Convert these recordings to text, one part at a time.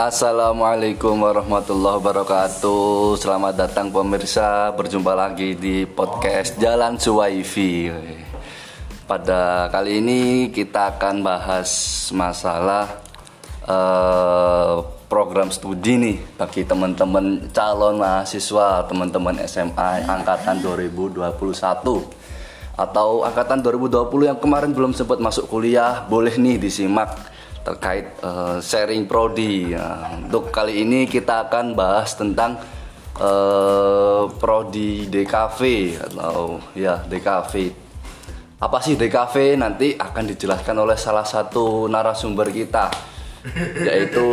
Assalamualaikum warahmatullahi wabarakatuh. Selamat datang pemirsa Berjumpa lagi di podcast Jalan Suwaifi. Pada kali ini kita akan bahas masalah uh, program studi nih Bagi teman-teman calon mahasiswa Teman-teman SMA Angkatan 2021 Atau Angkatan 2020 yang kemarin belum sempat masuk kuliah Boleh nih disimak terkait uh, sharing prodi. Ya. Untuk kali ini kita akan bahas tentang uh, prodi DKV atau ya DKV. Apa sih DKV? Nanti akan dijelaskan oleh salah satu narasumber kita yaitu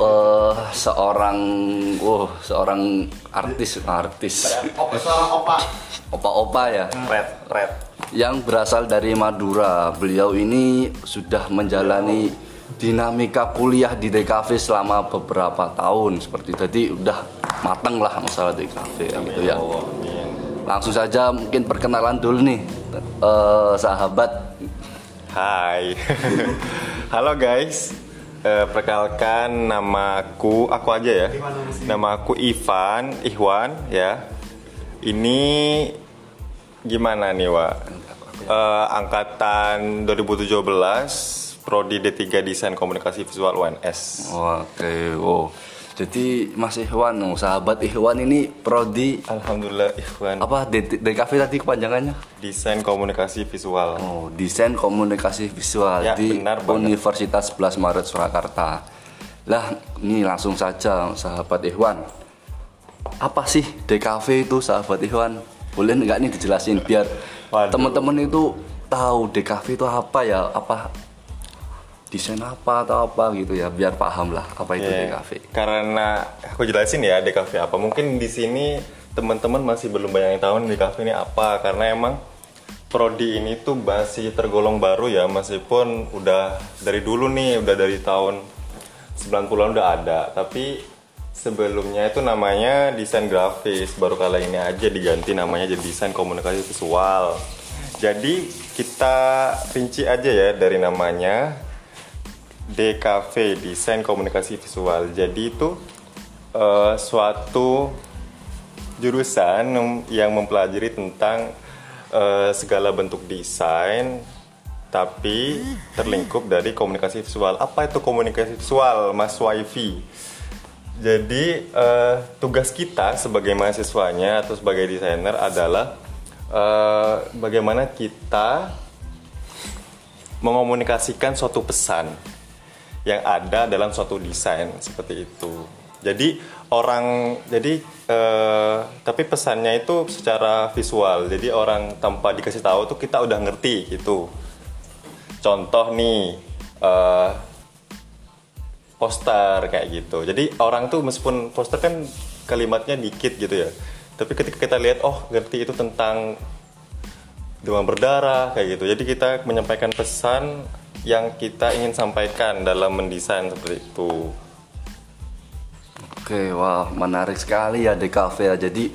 uh, seorang oh seorang artis artis seorang opa opa opa ya red red yang berasal dari Madura beliau ini sudah menjalani dinamika kuliah di DKV selama beberapa tahun seperti tadi udah mateng lah masalah DKV ya, gitu ya. Langsung saja mungkin perkenalan dulu nih uh, sahabat. Hai. Halo guys. Uh, perkenalkan namaku aku aja ya. Nama aku Ivan Ikhwan ya. Ini gimana nih, Wak? Uh, angkatan 2017 prodi D3 Desain Komunikasi Visual UNS. Oke, oh. Jadi Mas Ikhwan, oh, sahabat Ikhwan ini prodi Alhamdulillah Ikhwan. Apa DKV tadi kepanjangannya? Desain Komunikasi Visual. Oh, Desain Komunikasi Visual ya, di benar Universitas 11 Maret Surakarta. Lah, ini langsung saja sahabat Ikhwan. Apa sih DKV itu sahabat Ikhwan? Boleh nggak nih dijelasin biar teman-teman itu tahu DKV itu apa ya? Apa desain apa atau apa gitu ya biar paham lah apa itu yeah. DKV. Karena aku jelasin ya DKV apa. Mungkin di sini teman-teman masih belum banyak yang tahu DKV ini apa karena emang prodi ini tuh masih tergolong baru ya meskipun udah dari dulu nih udah dari tahun 90-an udah ada tapi sebelumnya itu namanya desain grafis baru kali ini aja diganti namanya jadi desain komunikasi visual jadi kita rinci aja ya dari namanya DKV Desain Komunikasi Visual. Jadi itu uh, suatu jurusan yang mempelajari tentang uh, segala bentuk desain tapi terlingkup dari komunikasi visual. Apa itu komunikasi visual, Mas Wifi? Jadi uh, tugas kita sebagai mahasiswanya atau sebagai desainer adalah uh, bagaimana kita mengomunikasikan suatu pesan yang ada dalam suatu desain seperti itu. Jadi orang jadi eh, tapi pesannya itu secara visual. Jadi orang tanpa dikasih tahu tuh kita udah ngerti gitu. Contoh nih eh, poster kayak gitu. Jadi orang tuh meskipun poster kan kalimatnya dikit gitu ya. Tapi ketika kita lihat oh ngerti itu tentang demam berdarah kayak gitu. Jadi kita menyampaikan pesan yang kita ingin sampaikan dalam mendesain seperti itu. Oke, wah menarik sekali ya DKV ya. Jadi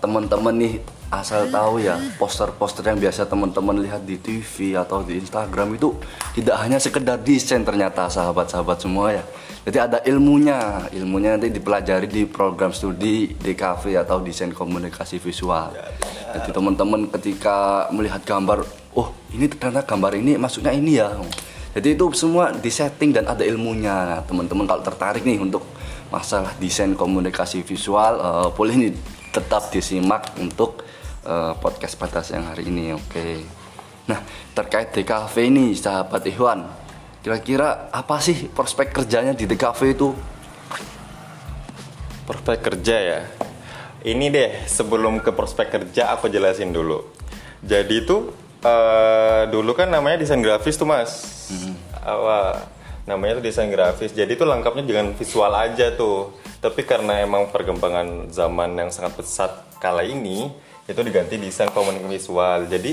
teman-teman nih asal tahu ya poster-poster yang biasa teman-teman lihat di TV atau di Instagram itu tidak hanya sekedar desain ternyata sahabat-sahabat semua ya. Jadi ada ilmunya, ilmunya nanti dipelajari di program studi DKV atau desain komunikasi visual. Ya, Jadi teman-teman ketika melihat gambar oh ini ternyata gambar ini maksudnya ini ya. Jadi itu semua disetting dan ada ilmunya. Teman-teman kalau tertarik nih untuk masalah desain komunikasi visual uh, boleh nih tetap disimak untuk uh, podcast pada siang hari ini oke. Okay. nah terkait DKV ini sahabat Ikhwan kira-kira apa sih prospek kerjanya di DKV itu? Prospek kerja ya? Ini deh sebelum ke prospek kerja aku jelasin dulu. Jadi itu uh, dulu kan namanya desain grafis tuh mas. Hmm. awal namanya tuh desain grafis. Jadi tuh lengkapnya dengan visual aja tuh. Tapi karena emang perkembangan zaman yang sangat pesat kala ini itu diganti desain komunikasi visual. Jadi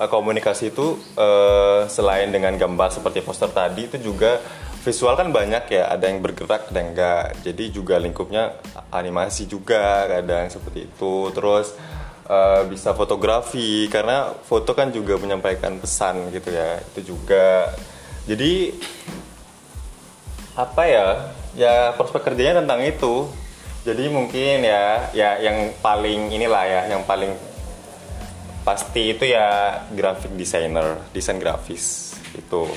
uh, komunikasi itu uh, selain dengan gambar seperti poster tadi itu juga visual kan banyak ya. Ada yang bergerak ada yang enggak. Jadi juga lingkupnya animasi juga kadang seperti itu. Terus uh, bisa fotografi karena foto kan juga menyampaikan pesan gitu ya itu juga. Jadi apa ya ya prospek kerjanya tentang itu. Jadi mungkin ya ya yang paling inilah ya yang paling pasti itu ya graphic designer desain grafis itu.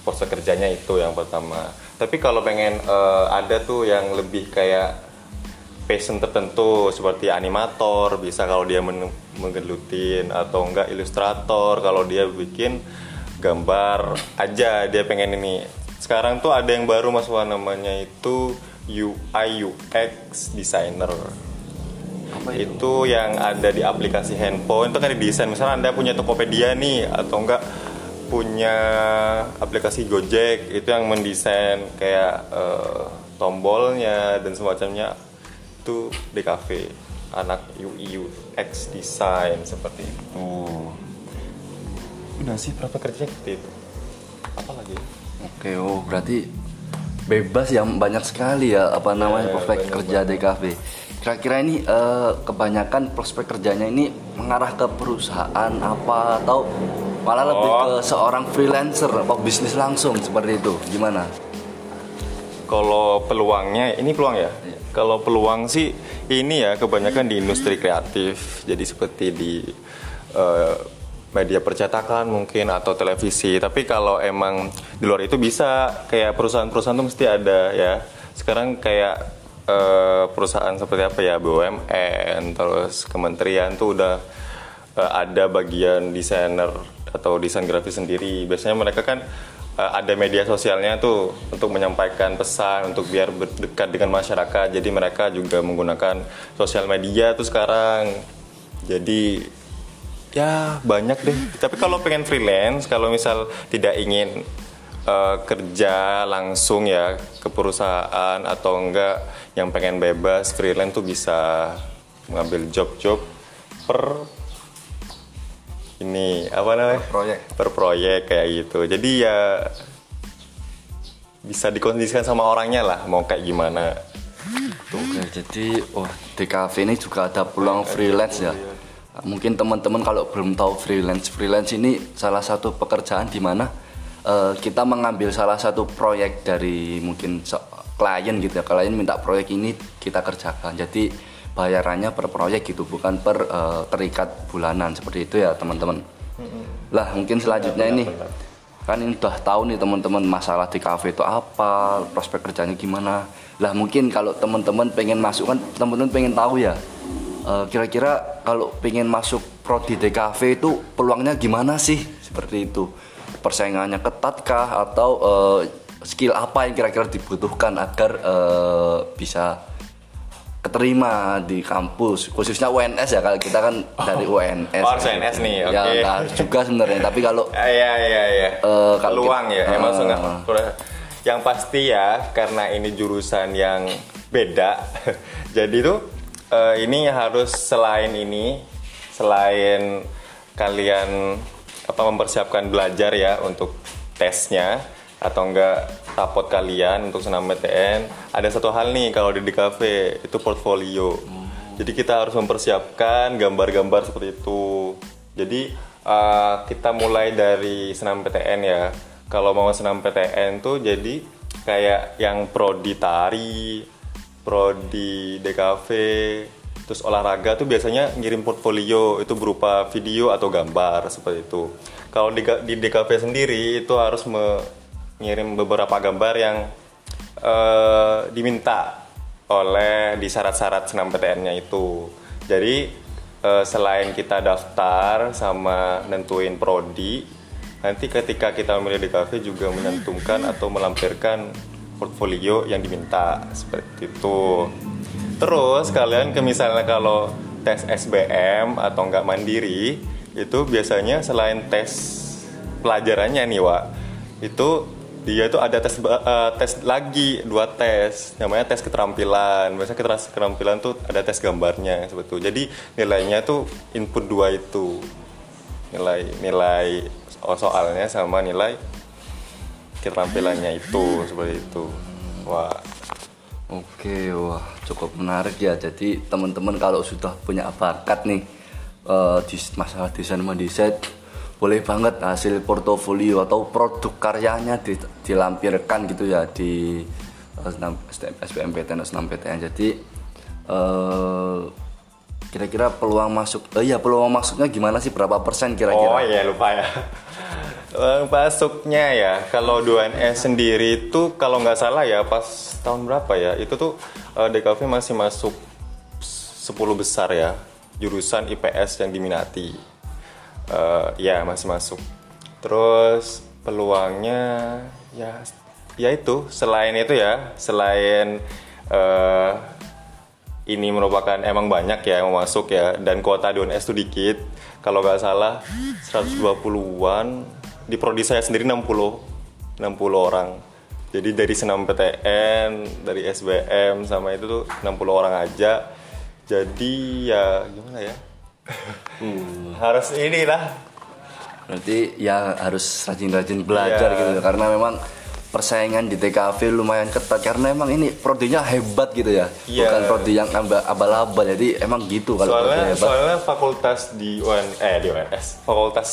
Prospek kerjanya itu yang pertama. Tapi kalau pengen eh, ada tuh yang lebih kayak passion tertentu seperti animator bisa kalau dia men- menggelutin atau enggak ilustrator kalau dia bikin gambar aja dia pengen ini. Sekarang tuh ada yang baru mas Wan namanya itu UI UX designer. Apa itu? Yang ada di aplikasi handphone itu kan didesain misalnya anda punya Tokopedia nih atau enggak punya aplikasi Gojek itu yang mendesain kayak eh, tombolnya dan semacamnya itu di cafe anak UI UX design seperti itu udah sih berapa kerja seperti itu apa lagi Oke, oh berarti bebas yang banyak sekali ya apa namanya Ya, prospek banyak kerja DKV. Kira-kira ini eh, kebanyakan prospek kerjanya ini mengarah ke perusahaan apa atau malah lebih Oh. ke seorang freelancer atau bisnis langsung seperti itu? Gimana? Kalau peluangnya, ini peluang ya? Iya. Kalau peluang sih ini ya kebanyakan di industri kreatif. Jadi seperti di eh, media percetakan mungkin atau televisi. Tapi kalau emang di luar itu bisa kayak perusahaan-perusahaan tuh mesti ada ya. Sekarang kayak eh, perusahaan seperti apa ya BUMN, terus kementerian tuh udah eh, ada bagian desainer atau desain grafis sendiri. Biasanya mereka kan eh, ada media sosialnya tuh untuk menyampaikan pesan untuk biar dekat dengan masyarakat. Jadi mereka juga menggunakan sosial media tuh sekarang. Jadi ya banyak deh. Tapi kalau pengen freelance, kalau misal tidak ingin eh, kerja langsung ya ke perusahaan atau enggak yang pengen bebas freelance tuh bisa mengambil job-job per ini apa namanya proyek. per proyek kayak gitu jadi ya bisa dikondisikan sama orangnya lah mau kayak gimana Oke, jadi oh DKV ini juga ada peluang freelance ya. Mungkin teman-teman kalau belum tahu freelance, freelance ini salah satu pekerjaan di mana eh, kita mengambil salah satu proyek dari mungkin klien gitu ya. Klien minta proyek ini kita kerjakan. Jadi bayarannya per proyek gitu, bukan per eh, terikat bulanan. Seperti itu ya teman-teman. Lah mungkin selanjutnya ini. Kan ini udah tahu nih teman-teman masalah di kafe itu apa prospek kerjanya gimana. Lah mungkin kalau teman-teman pengen masuk kan teman-teman pengen tahu ya eh, kira-kira kalau pengen masuk prodi DKV itu peluangnya gimana sih? Seperti itu. Persaingannya ketat kah? Atau eh, skill apa yang kira-kira dibutuhkan agar eh, bisa keterima di kampus khususnya UNS ya kalau kita kan dari UNS Oh, harus UNS nih, ya oke. nggak harus juga sebenarnya tapi kalau Ah, Iya iya iya. Eh, kalau Peluang kita- ya, emang eh. sungai. Yang pasti ya, karena ini jurusan yang beda, jadi tuh eh, ini harus selain ini, selain kalian apa mempersiapkan belajar ya untuk tesnya atau enggak rapot kalian untuk senam PTN, ada satu hal nih kalau di DKV itu portfolio. Jadi kita harus mempersiapkan gambar-gambar seperti itu. Jadi uh, kita mulai dari senam PTN ya. Kalau mau senam PTN tuh jadi kayak yang prodi tari, prodi DKV, terus olahraga tuh biasanya ngirim portfolio itu berupa video atau gambar seperti itu. Kalau di, di DKV sendiri itu harus mengirim beberapa gambar yang eh, diminta oleh di syarat-syarat senam PTN-nya itu. Jadi eh, selain kita daftar sama nentuin prodi, nanti ketika kita memilih DKV juga menentukan atau melampirkan portfolio yang diminta seperti itu. Terus kalian ke misalnya kalau tes SBM atau enggak mandiri itu biasanya selain tes pelajarannya nih Wak itu dia itu ada tes eh, tes lagi dua tes. Namanya tes keterampilan. Biasanya keterampilan tuh ada tes gambarnya itu. Jadi nilainya tuh input dua itu. Nilai nilai so- soalnya sama nilai keterampilannya itu seperti itu. Wah. Oke, wah cukup menarik ya. Jadi teman-teman kalau sudah punya bakat nih eh, di masalah desain mendesain, boleh banget hasil portofolio atau produk karyanya di- dilampirkan gitu ya di SBMPTN SNMPTN jadi eh, kira-kira peluang masuk eh ya peluang masuknya gimana sih berapa persen Oh kira-kira iya lupa ya. Uang masuknya ya, kalau 2NS sendiri itu kalau nggak salah ya pas tahun berapa ya, itu tuh eh, DKV masih masuk 10 besar ya, jurusan IPS yang diminati. Eh, ya masih masuk. Terus peluangnya ya ya itu. Selain itu ya, selain eh, ini merupakan emang banyak ya yang masuk ya. Dan kuota di UNS itu dikit. Kalau nggak salah 120-an di prodi saya sendiri 60 60 orang. Jadi dari senam PTN dari SBM sama itu tuh 60 orang aja. Jadi ya gimana ya harus inilah berarti ya harus rajin-rajin belajar Iya. gitu ya. karena memang persaingan di TKV lumayan ketat karena emang ini prodinya hebat gitu ya Iya. bukan prodi yang aba- abal-abal jadi emang gitu kalau soalnya hebat soalnya fakultas di UN eh di UNS fakultas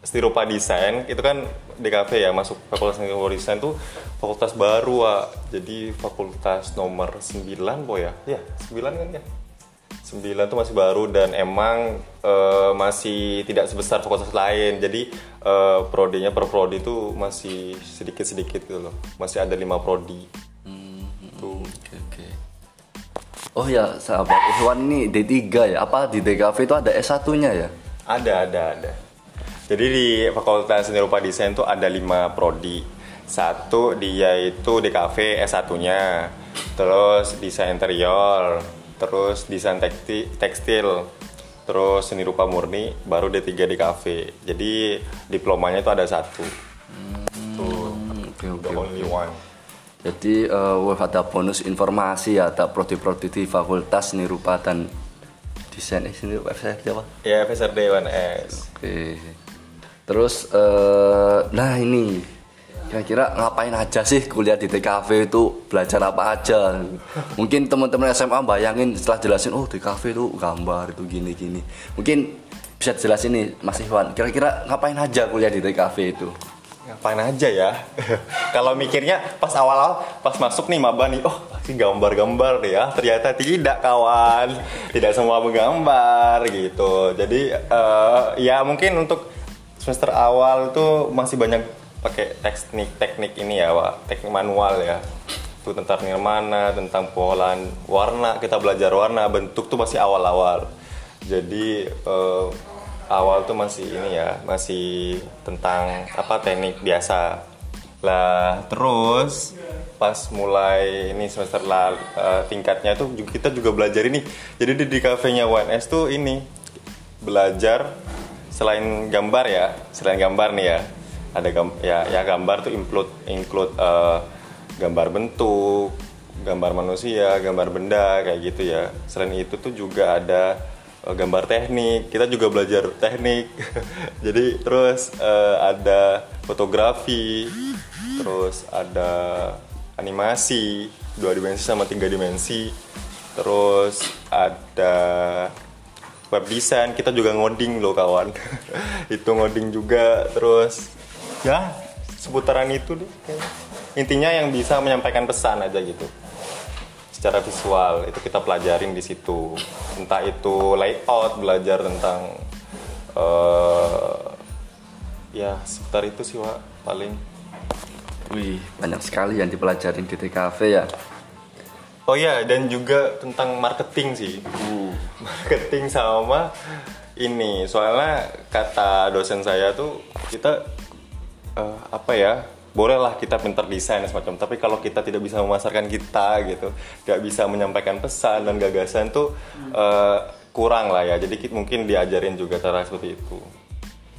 Stirupa Desain itu kan DKV ya masuk fakultas Stirupa Desain tuh fakultas baru Wak. jadi fakultas nomor 9 po ya ya 9 kan ya 9 tuh masih baru dan emang eh, masih tidak sebesar fakultas lain jadi eh, prodinya per prodi tuh masih sedikit-sedikit gitu loh masih ada lima prodi tuh Oke, oke. Oh ya, sahabat Ikhwan ini D3 ya. Apa di DKV itu ada S1-nya ya? Ada, ada, ada. Jadi di Fakultas Seni Rupa Desain tuh ada lima prodi. Satu dia itu DKV S1-nya, terus desain interior, terus desain tekstil, terus seni rupa murni, baru D3 DKV. Jadi diplomanya itu ada satu. Tuh, Hmm, the only one. Jadi wah, ada bonus informasi ya, ada prodi-prodi di Fakultas Seni Rupa dan Desain eh, sini website apa? Ya, FSRD 1S. Oke. Terus eh, nah ini kira-kira ngapain aja sih kuliah di TKV itu belajar apa aja? Mungkin teman-teman SMA bayangin setelah jelasin oh TKV itu gambar itu gini-gini. Mungkin bisa jelasin nih Mas Iwan, kira-kira ngapain aja kuliah di TKV itu? ngapain aja ya kalau mikirnya pas awal-awal pas masuk nih maba nih oh pasti gambar-gambar ya ternyata tidak kawan tidak semua menggambar gitu jadi eh, ya mungkin untuk semester awal itu masih banyak pakai teknik-teknik ini ya Wak. teknik manual ya. Itu tentang nirmana tentang pengolahan warna. Kita belajar warna bentuk tuh masih awal-awal. Jadi eh, awal tuh masih ini ya masih tentang apa teknik biasa. Lah terus pas mulai ini semester lalu tingkatnya tuh kita juga belajar ini. Jadi di, di kafenya UNS tuh ini belajar selain gambar ya selain gambar nih ya ada gam ya ya gambar tuh include include eh, gambar bentuk gambar manusia gambar benda kayak gitu ya. Selain itu tuh juga ada eh, gambar teknik. Kita juga belajar teknik. Jadi terus eh, ada fotografi terus ada animasi dua dimensi sama tiga dimensi. Terus ada web design. Kita juga ngoding loh kawan. Itu ngoding juga. Terus ya seputaran itu deh kayaknya. intinya yang bisa menyampaikan pesan aja gitu. Secara visual itu kita pelajarin di situ. Entah itu layout belajar tentang eh ya seputar itu sih Wak, paling. Wih, banyak sekali yang dipelajarin di TKV ya. oh ya dan juga tentang marketing sih. Marketing sama ini. Soalnya kata dosen saya tuh kita eh, apa ya bolehlah kita pintar desain semacam tapi kalau kita tidak bisa memasarkan kita gitu nggak bisa menyampaikan pesan dan gagasan tuh eh, kurang lah ya jadi kita mungkin diajarin juga cara seperti itu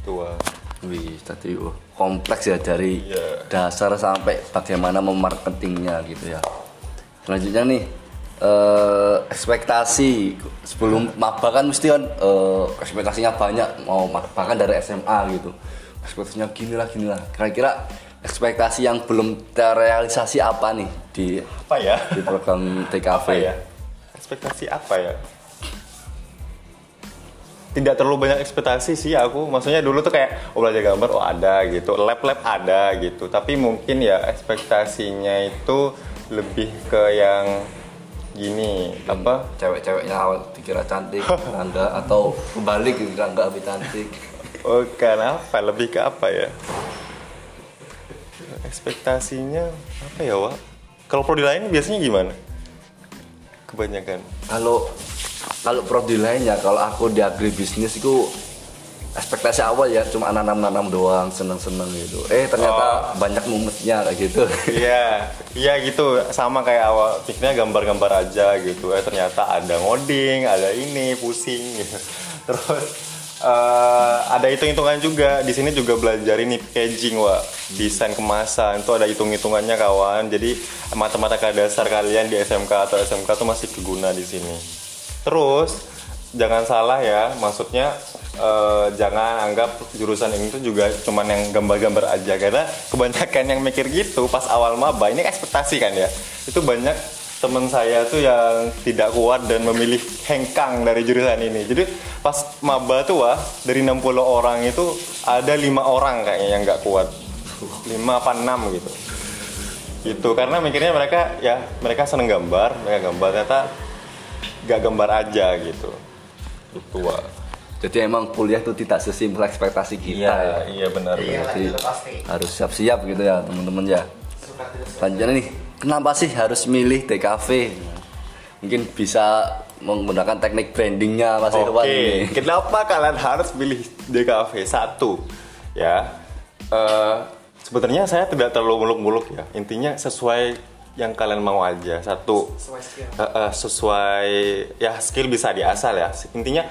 tua Wih, tadi wah, kompleks ya dari Iya. dasar sampai bagaimana memarketingnya gitu ya. Selanjutnya nih eh, ekspektasi sebelum maba kan mesti kan eh, ekspektasinya banyak mau ma- bahkan dari SMA gitu. Ekspektasinya gini lah gini lah. Kira-kira ekspektasi yang belum terrealisasi apa nih di apa ya? di program TKV apa ya? Ekspektasi apa ya? Tidak terlalu banyak ekspektasi sih aku. Maksudnya dulu tuh kayak oh belajar gambar oh ada gitu. Lab lab ada gitu. Tapi mungkin ya ekspektasinya itu lebih ke yang gini apa? cewek-ceweknya awal dikira cantik enggak atau kebalik gitu enggak lebih cantik bukan apa lebih ke apa ya ekspektasinya apa ya Wak? kalau prodi lain biasanya gimana kebanyakan kalau kalau prodi lainnya kalau aku di agribisnis itu ekspektasi awal ya cuma nanam-nanam doang seneng-seneng gitu eh ternyata banyak mumetnya kayak gitu Iya, iya gitu. Sama kayak awal pikirnya gambar-gambar aja gitu. Eh ternyata ada ngoding, ada ini pusing gitu. Terus eh, ada hitung-hitungan juga. Di sini juga belajar ini packaging, wa desain kemasan. Itu ada hitung-hitungannya kawan. Jadi matematika dasar kalian di SMK atau SMK tuh masih keguna di sini. Terus jangan salah ya, maksudnya eh, jangan anggap jurusan ini tuh juga cuman yang gambar-gambar aja karena kebanyakan yang mikir gitu pas awal maba ini ekspektasi kan ya. Itu banyak teman saya tuh yang tidak kuat dan memilih hengkang dari jurusan ini. Jadi pas maba tuh wah dari 60 orang itu ada lima orang kayaknya yang nggak kuat. 5 apa 6 gitu gitu karena mikirnya mereka ya mereka seneng gambar mereka gambar ternyata gak gambar aja gitu itu Wak. jadi emang kuliah itu tidak sesimpel ekspektasi kita iya ya iya benar benar. Jadi harus siap-siap gitu ya teman-teman ya selanjutnya nih kenapa sih harus milih TKV mungkin bisa menggunakan teknik brandingnya Mas Irwan Oke, ini kenapa kalian harus pilih DKV satu? Ya, eh, sebenarnya saya tidak terlalu muluk-muluk ya. Intinya sesuai yang kalian mau aja. Satu, Eh, eh, sesuai ya skill bisa diasah ya. Intinya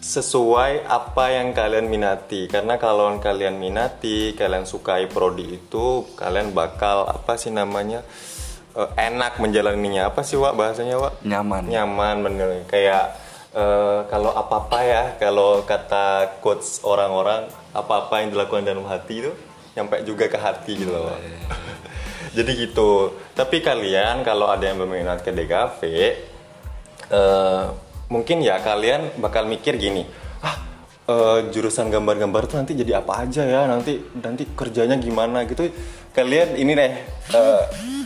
sesuai apa yang kalian minati. Karena kalau kalian minati, kalian sukai prodi itu, kalian bakal apa sih namanya? Eh, enak menjalaninya. Apa sih Wak bahasanya Wak? nyaman nyaman bener kayak eh, kalau apa apa ya kalau kata quotes orang-orang apa apa yang dilakukan dalam hati itu nyampe juga ke hati gitu loh jadi gitu tapi kalian kalau ada yang berminat ke DKV eh, mungkin ya kalian bakal mikir gini ah eh, jurusan gambar-gambar tuh nanti jadi apa aja ya? Nanti nanti kerjanya gimana gitu? Kalian ini deh eh,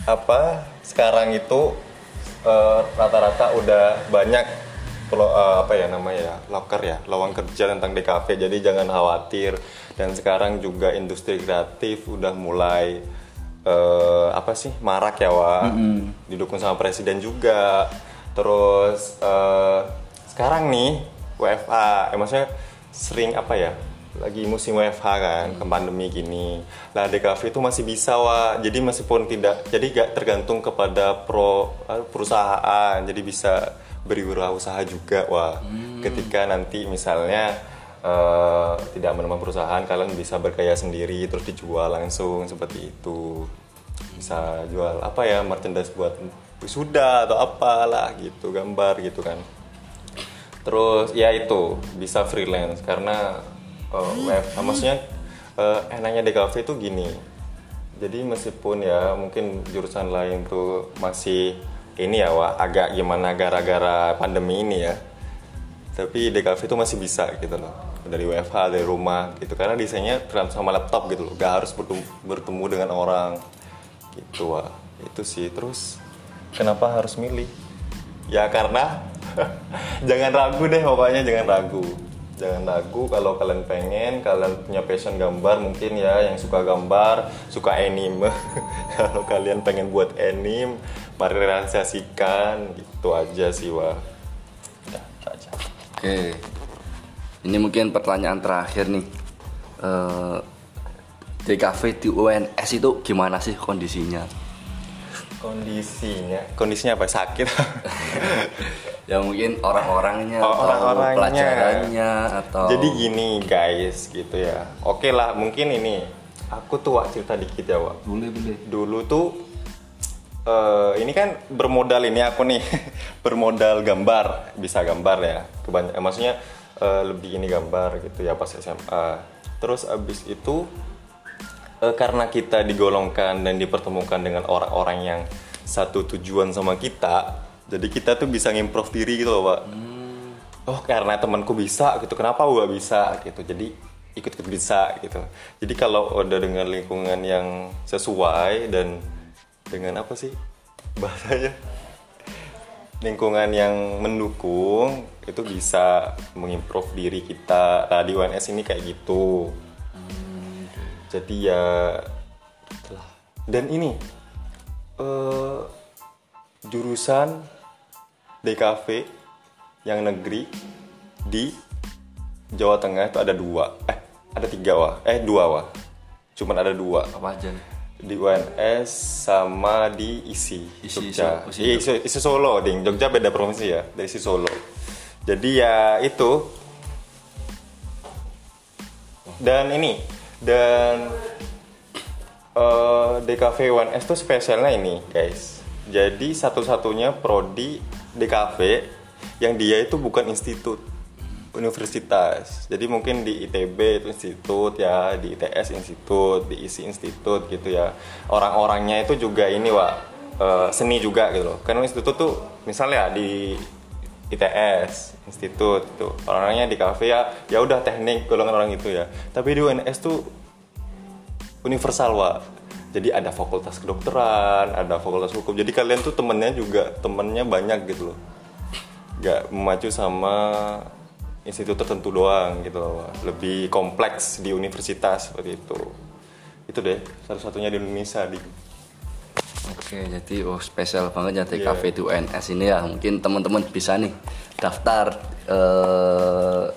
apa sekarang itu eh, rata-rata udah banyak lo- eh, apa ya namanya ya loker ya lowongan kerja tentang DKV jadi jangan khawatir. Dan sekarang juga industri kreatif udah mulai eh, apa sih marak ya wa didukung sama presiden juga. Terus eh, sekarang nih WFA eh, maksudnya sering apa ya lagi musim WFH kan ke pandemi gini. Lah DKV itu masih bisa wa jadi meskipun tidak jadi gak tergantung kepada pro eh, perusahaan jadi bisa berwirausaha juga wah ketika nanti misalnya eh, tidak menemukan perusahaan kalian bisa berkarya sendiri terus dijual langsung seperti itu. Bisa jual apa ya merchandise buat wisuda atau apalah gitu gambar gitu kan terus ya itu bisa freelance. Karena uh, web ah, maksudnya uh, enaknya DKV itu gini. Jadi meskipun ya mungkin jurusan lain tuh masih ini ya wah agak gimana gara-gara pandemi ini ya. Tapi DKV itu masih bisa gitu loh. Dari WFH dari rumah gitu. Karena desainnya tergantung sama laptop gitu loh. Gak harus bertemu, bertemu dengan orang. Gitu wah itu sih. Terus kenapa harus milih? Ya karena jangan ragu deh pokoknya jangan ragu. Jangan ragu kalau kalian pengen kalian punya passion gambar mungkin ya yang suka gambar suka anime. Kalau kalian pengen buat anime mari realisasikan. Gitu aja sih wah itu aja. Oke. Ini mungkin pertanyaan terakhir nih. Eh, DKV di UNS itu gimana sih kondisinya? Kondisinya? Kondisinya apa? Sakit ya mungkin orang-orangnya Oh, atau orang-orangnya. pelajarannya atau Jadi gini guys, gitu ya. Oke lah, mungkin ini aku tuh Wak, cerita dikit ya Wak. boleh boleh Dulu tuh eh, ini kan bermodal ini aku nih, bermodal gambar, bisa gambar ya. Kebanyakan, maksudnya eh, lebih ini gambar gitu ya pas SMA. Terus abis itu eh, karena kita digolongkan dan dipertemukan dengan orang-orang yang satu tujuan sama kita, jadi kita tuh bisa ngimprove diri gitu loh, Pak. Oh, karena temanku bisa gitu, kenapa gua bisa gitu. Jadi ikut-ikut bisa gitu. Jadi kalau udah dengan lingkungan yang sesuai dan dengan apa sih? bahasanya lingkungan yang mendukung itu bisa mengimprove diri kita nah di UNS ini kayak gitu jadi ya dan ini eh, jurusan DKV yang negeri di Jawa Tengah itu ada dua eh ada tiga wah eh dua wah cuman ada dua Apa aja nih? di UNS sama di ISI, ISI Jogja. So- ISI ISI, ISI Solo, ding. Jogja beda provinsi ya, dari ISI Solo. Jadi ya itu. Dan ini dan eh, DKV UNS tuh spesialnya ini, guys. Jadi satu-satunya prodi DKV yang dia itu bukan institut universitas. Jadi mungkin di ITB itu institut ya, di ITS institut, di ISI institut gitu ya. Orang-orangnya itu juga ini wa eh, seni juga gitu loh. Karena institut tuh misalnya di ITS institut itu orangnya di kafe ya ya udah teknik golongan orang itu ya. Tapi di UNS tuh universal wa. Jadi ada fakultas kedokteran, ada fakultas hukum. Jadi kalian tuh temennya juga temennya banyak gitu loh nggak memacu sama institut tertentu doang gitu loh lebih kompleks di universitas seperti itu itu deh satu-satunya di Indonesia di Oke, jadi oh spesial banget ya TKV di UNS ini ya. Mungkin teman-teman bisa nih daftar eh,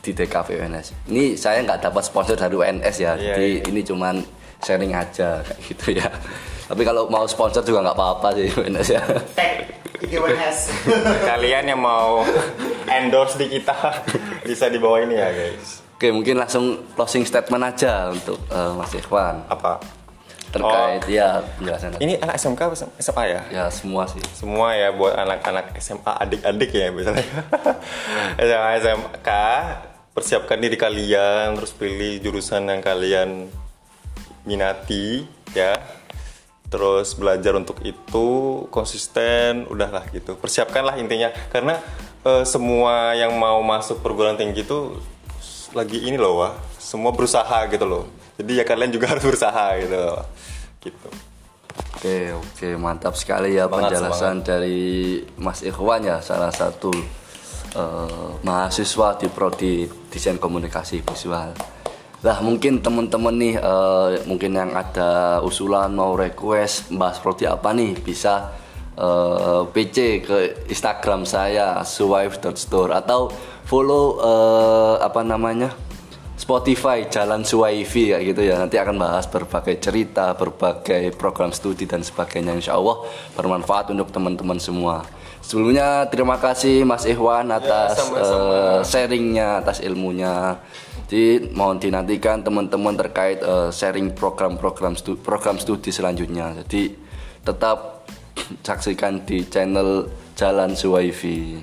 di TKV UNS. Ini saya nggak dapat sponsor dari UNS ya, Iya, jadi iya. ini cuman sharing aja kayak gitu ya. Tapi kalau mau sponsor juga nggak apa-apa sih UNS ya. Kalian yang mau endorse di kita bisa di bawah ini ya guys Oke, mungkin langsung closing statement aja untuk eh, Mas Ikhwan apa terkait ya penjelasan. ini anak SMK apa SMA ya Ya semua sih. semua ya buat anak-anak SMA adik-adik ya misalnya SMA SMK persiapkan diri kalian terus pilih jurusan yang kalian minati ya. Terus belajar untuk itu konsisten udahlah gitu. Persiapkanlah intinya. Karena eh, semua yang mau masuk perguruan tinggi itu lagi ini loh wah semua berusaha gitu loh. Jadi ya kalian juga harus berusaha gitu loh. gitu. Oke, oke, mantap sekali ya Semangat, penjelasan dari Mas Ikhwan ya, salah satu eh, mahasiswa di prodi desain komunikasi visual. Lah mungkin teman-teman nih, eh, mungkin yang ada usulan mau request bahas prodi apa nih, bisa eh, PC ke Instagram saya suwife.store atau follow eh, apa namanya Spotify Jalan Suwaifi kayak gitu ya. Nanti akan bahas berbagai cerita berbagai program studi dan sebagainya Insya Allah bermanfaat untuk teman-teman semua. Sebelumnya terima kasih Mas Ikhwan atas sama-sama. eh, sharingnya atas ilmunya jadi mohon dinantikan teman-teman terkait eh, sharing program-program stu- program studi selanjutnya. Jadi tetap saksikan di channel Jalan Suwaifi